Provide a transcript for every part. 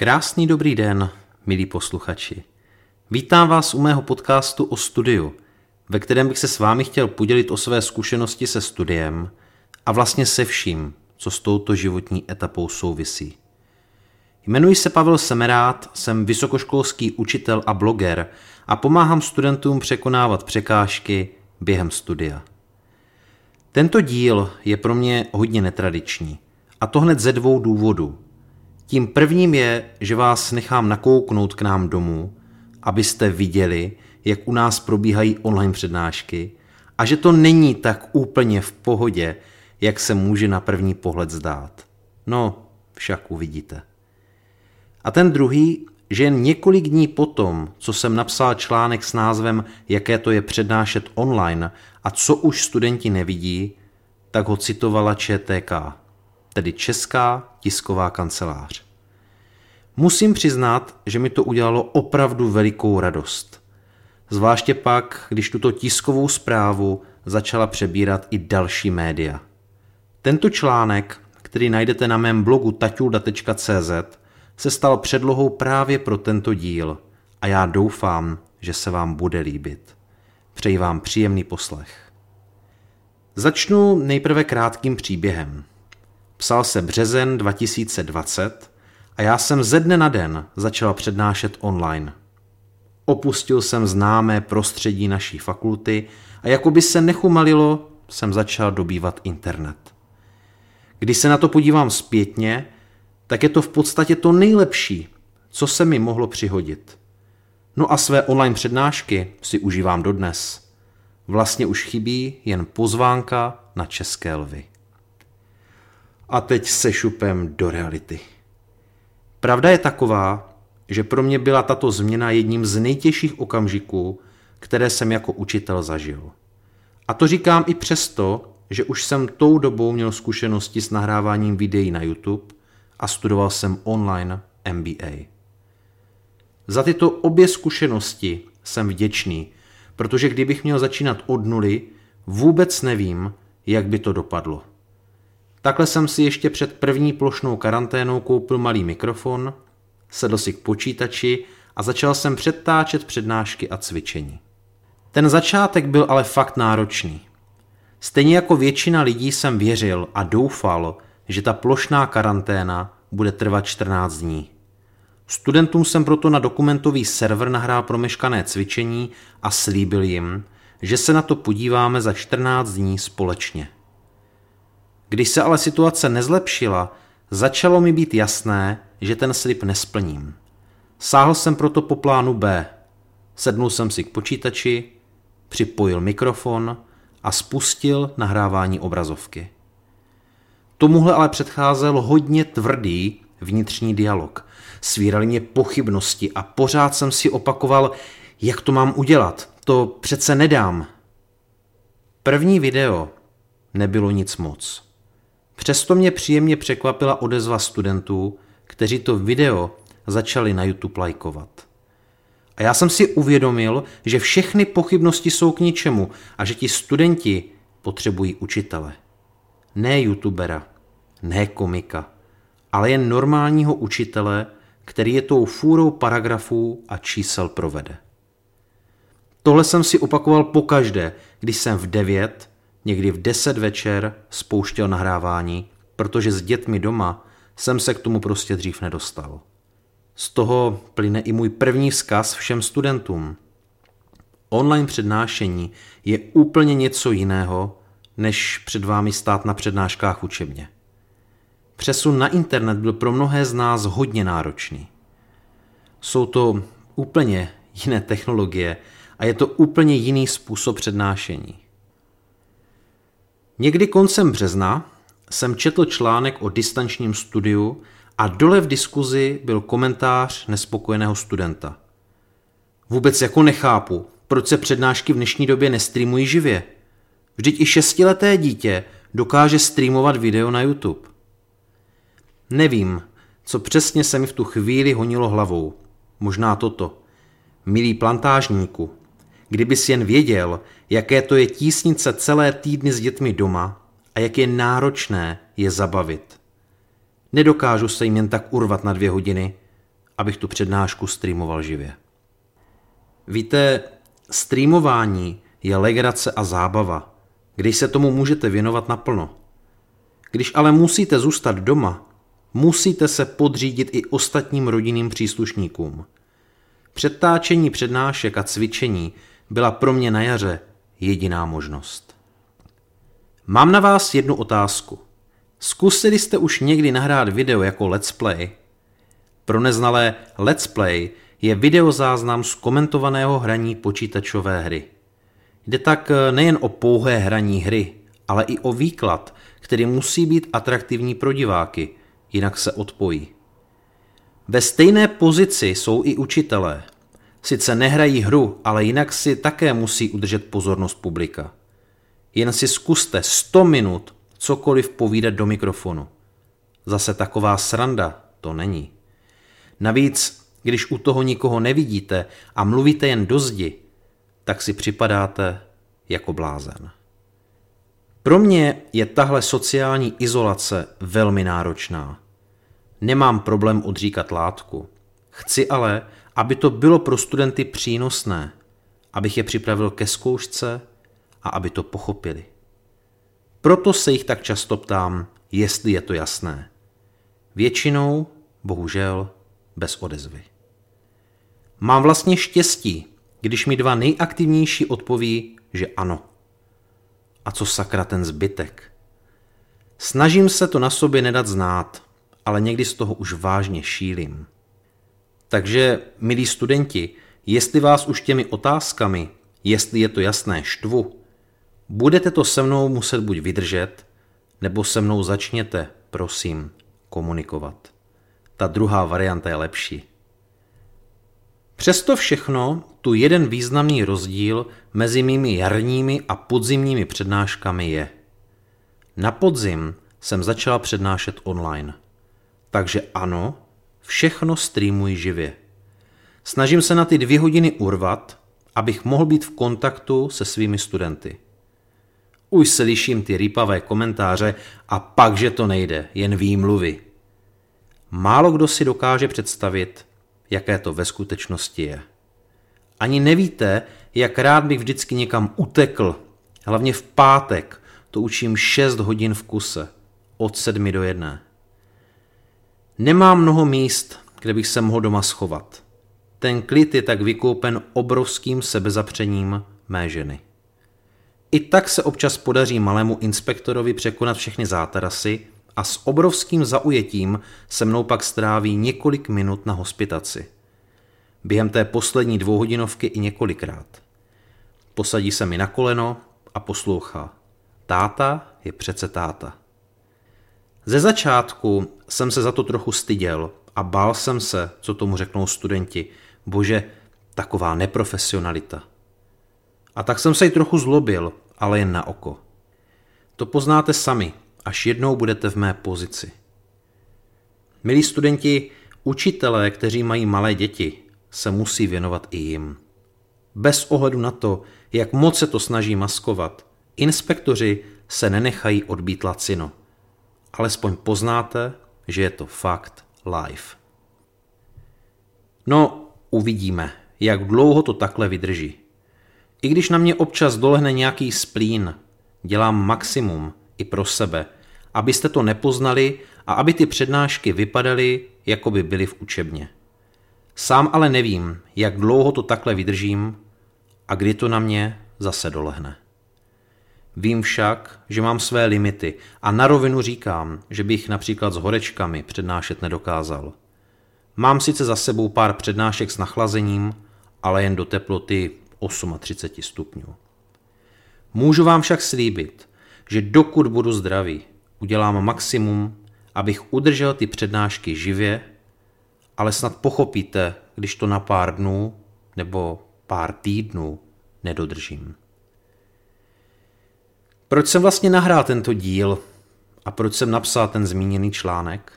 Krásný dobrý den, milí posluchači. Vítám vás u mého podcastu o studiu, ve kterém bych se s vámi chtěl podělit o své zkušenosti se studiem a vlastně se vším, co s touto životní etapou souvisí. Jmenuji se Pavel Semerát, jsem vysokoškolský učitel a bloger a pomáhám studentům překonávat překážky během studia. Tento díl je pro mě hodně netradiční, a to hned ze dvou důvodů. Tím prvním je, že vás nechám nakouknout k nám domů, abyste viděli, jak u nás probíhají online přednášky a že to není tak úplně v pohodě, jak se může na první pohled zdát. No, však uvidíte. A ten druhý, že jen několik dní potom, co jsem napsal článek s názvem Jaké to je přednášet online a co už studenti nevidí, tak ho citovala ČTK, tedy Česká tisková kancelář. Musím přiznat, že mi to udělalo opravdu velikou radost. Zvláště pak, když tuto tiskovou zprávu začala přebírat i další média. Tento článek, který najdete na mém blogu taťulda.cz, se stal předlohou právě pro tento díl a já doufám, že se vám bude líbit. Přeji vám příjemný poslech. Začnu nejprve krátkým příběhem. Psal se březen 2020 a já jsem ze dne na den začal přednášet online. Opustil jsem známé prostředí naší fakulty a jako by se nechumalilo, jsem začal dobývat internet. Když se na to podívám zpětně, tak je to v podstatě to nejlepší, co se mi mohlo přihodit. No a své online přednášky si užívám dodnes. Vlastně už chybí jen pozvánka na české lvy. A teď se šupem do reality. Pravda je taková, že pro mě byla tato změna jedním z nejtěžších okamžiků, které jsem jako učitel zažil. A to říkám i přesto, že už jsem tou dobou měl zkušenosti s nahráváním videí na YouTube a studoval jsem online MBA. Za tyto obě zkušenosti jsem vděčný, protože kdybych měl začínat od nuly, vůbec nevím, jak by to dopadlo. Takhle jsem si ještě před první plošnou karanténou koupil malý mikrofon, sedl si k počítači a začal jsem předtáčet přednášky a cvičení. Ten začátek byl ale fakt náročný. Stejně jako většina lidí jsem věřil a doufal, že ta plošná karanténa bude trvat 14 dní. Studentům jsem proto na dokumentový server nahrál promeškané cvičení a slíbil jim, že se na to podíváme za 14 dní společně. Když se ale situace nezlepšila, začalo mi být jasné, že ten slib nesplním. Sáhl jsem proto po plánu B. Sednul jsem si k počítači, připojil mikrofon a spustil nahrávání obrazovky. Tomuhle ale předcházel hodně tvrdý vnitřní dialog. Svírali mě pochybnosti a pořád jsem si opakoval, jak to mám udělat. To přece nedám. První video nebylo nic moc. Přesto mě příjemně překvapila odezva studentů, kteří to video začali na YouTube lajkovat. A já jsem si uvědomil, že všechny pochybnosti jsou k ničemu a že ti studenti potřebují učitele. Ne youtubera, ne komika, ale jen normálního učitele, který je tou fůrou paragrafů a čísel provede. Tohle jsem si opakoval pokaždé, když jsem v 9 někdy v 10 večer spouštěl nahrávání, protože s dětmi doma jsem se k tomu prostě dřív nedostal. Z toho plyne i můj první vzkaz všem studentům. Online přednášení je úplně něco jiného, než před vámi stát na přednáškách učebně. Přesun na internet byl pro mnohé z nás hodně náročný. Jsou to úplně jiné technologie a je to úplně jiný způsob přednášení. Někdy koncem března jsem četl článek o distančním studiu a dole v diskuzi byl komentář nespokojeného studenta. Vůbec jako nechápu, proč se přednášky v dnešní době nestreamují živě. Vždyť i šestileté dítě dokáže streamovat video na YouTube. Nevím, co přesně se mi v tu chvíli honilo hlavou. Možná toto. Milý plantážníku, kdybys jen věděl, jaké to je tísnit se celé týdny s dětmi doma a jak je náročné je zabavit. Nedokážu se jim jen tak urvat na dvě hodiny. abych tu přednášku streamoval živě. Víte, streamování je legrace a zábava, když se tomu můžete věnovat naplno. Když ale musíte zůstat doma, musíte se podřídit i ostatním rodinným příslušníkům. Předtáčení přednášek a cvičení byla pro mě na jaře jediná možnost. Mám na vás jednu otázku. Zkusili jste už někdy nahrát video jako let's play? Pro neznalé let's play je videozáznam z komentovaného hraní počítačové hry. Jde tak nejen o pouhé hraní hry, ale i o výklad, který musí být atraktivní pro diváky, jinak se odpojí. Ve stejné pozici jsou i učitelé. Sice nehrají hru, ale jinak si také musí udržet pozornost publika. Jen si zkuste 100 minut cokoliv povídat do mikrofonu. Zase taková sranda to není. Navíc, když u toho nikoho nevidíte a mluvíte jen do zdi, tak si připadáte jako blázen. Pro mě je tahle sociální izolace velmi náročná. Nemám problém odříkat látku. Chci ale, aby to bylo pro studenty přínosné, abych je připravil ke zkoušce a aby to pochopili. Proto se jich tak často ptám, jestli je to jasné. Většinou, bohužel, bez odezvy. Mám vlastně štěstí, když mi dva nejaktivnější odpoví, že ano. A co sakra ten zbytek? Snažím se to na sobě nedat znát, ale někdy z toho už vážně šílim. Takže, milí studenti, jestli vás už těmi otázkami, jestli je to jasné, štvu, budete to se mnou muset buď vydržet, nebo se mnou začněte, prosím, komunikovat. Ta druhá varianta je lepší. Přesto všechno tu jeden významný rozdíl mezi mými jarními a podzimními přednáškami je. Na podzim jsem začala přednášet online. Takže ano, Všechno streamuji živě. Snažím se na ty dvě hodiny urvat, abych mohl být v kontaktu se svými studenty. Už slyším ty rýpavé komentáře a pak, že to nejde, jen výmluvy. Málo kdo si dokáže představit, jaké to ve skutečnosti je. Ani nevíte, jak rád bych vždycky někam utekl, hlavně v pátek, to učím 6 hodin v kuse, od 7 do 1. Nemá mnoho míst, kde bych se mohl doma schovat. Ten klid je tak vykoupen obrovským sebezapřením mé ženy. I tak se občas podaří malému inspektorovi překonat všechny zátarasy a s obrovským zaujetím se mnou pak stráví několik minut na hospitaci. Během té poslední dvouhodinovky i několikrát. Posadí se mi na koleno a poslouchá. Táta je přece táta. Ze začátku jsem se za to trochu styděl a bál jsem se, co tomu řeknou studenti. Bože, taková neprofesionalita. A tak jsem se jí trochu zlobil, ale jen na oko. To poznáte sami, až jednou budete v mé pozici. Milí studenti, učitelé, kteří mají malé děti, se musí věnovat i jim. Bez ohledu na to, jak moc se to snaží maskovat, inspektoři se nenechají odbít lacino. Alespoň poznáte, že je to fakt live. No, uvidíme, jak dlouho to takhle vydrží. I když na mě občas dolehne nějaký splín, dělám maximum i pro sebe, abyste to nepoznali a aby ty přednášky vypadaly, jako by byly v učebně. Sám ale nevím, jak dlouho to takhle vydržím a kdy to na mě zase dolehne. Vím však, že mám své limity a na rovinu říkám, že bych například s horečkami přednášet nedokázal. Mám sice za sebou pár přednášek s nachlazením, ale jen do teploty 38 stupňů. Můžu vám však slíbit, že dokud budu zdravý, udělám maximum, abych udržel ty přednášky živě, ale snad pochopíte, když to na pár dnů nebo pár týdnů nedodržím. Proč jsem vlastně nahrál tento díl a proč jsem napsal ten zmíněný článek?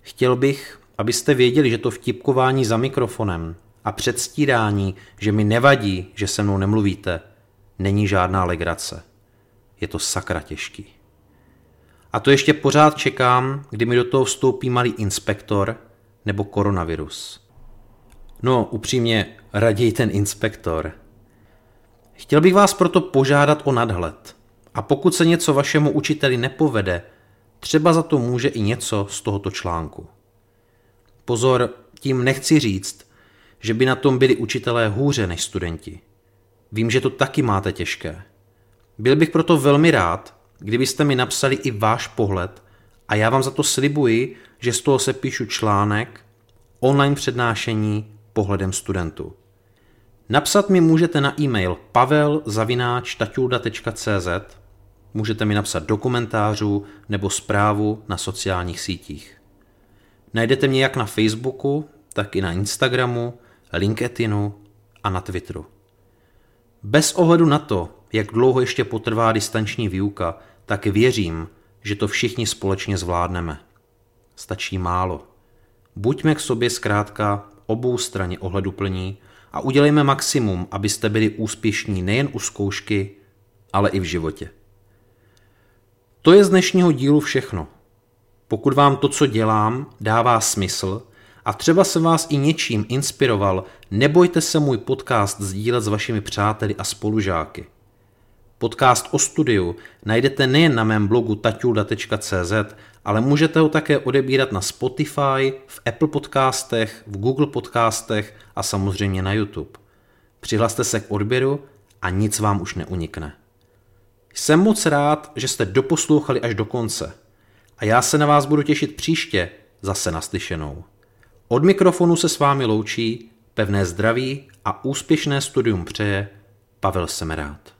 Chtěl bych, abyste věděli, že to vtipkování za mikrofonem a předstírání, že mi nevadí, že se mnou nemluvíte, není žádná legrace. Je to sakra těžký. A to ještě pořád čekám, kdy mi do toho vstoupí malý inspektor nebo koronavirus? No, upřímně, raději ten inspektor. Chtěl bych vás proto požádat o nadhled. A pokud se něco vašemu učiteli nepovede, třeba za to může i něco z tohoto článku. Pozor, tím nechci říct, že by na tom byli učitelé hůře než studenti. Vím, že to taky máte těžké. Byl bych proto velmi rád, kdybyste mi napsali i váš pohled a já vám za to slibuji, že z toho se píšu článek online přednášení pohledem studentů. Napsat mi můžete na e-mail pavel.cz Můžete mi napsat do komentářů nebo zprávu na sociálních sítích. Najdete mě jak na Facebooku, tak i na Instagramu, LinkedInu a na Twitteru. Bez ohledu na to, jak dlouho ještě potrvá distanční výuka, tak věřím, že to všichni společně zvládneme. Stačí málo. Buďme k sobě zkrátka obou straně ohleduplní a udělejme maximum, abyste byli úspěšní nejen u zkoušky, ale i v životě. To je z dnešního dílu všechno. Pokud vám to, co dělám, dává smysl a třeba se vás i něčím inspiroval, nebojte se můj podcast sdílet s vašimi přáteli a spolužáky. Podcast o studiu najdete nejen na mém blogu taťulda.cz, ale můžete ho také odebírat na Spotify, v Apple podcastech, v Google podcastech a samozřejmě na YouTube. Přihlaste se k odběru a nic vám už neunikne. Jsem moc rád, že jste doposlouchali až do konce. A já se na vás budu těšit příště zase naslyšenou. Od mikrofonu se s vámi loučí pevné zdraví a úspěšné studium přeje Pavel Semerát.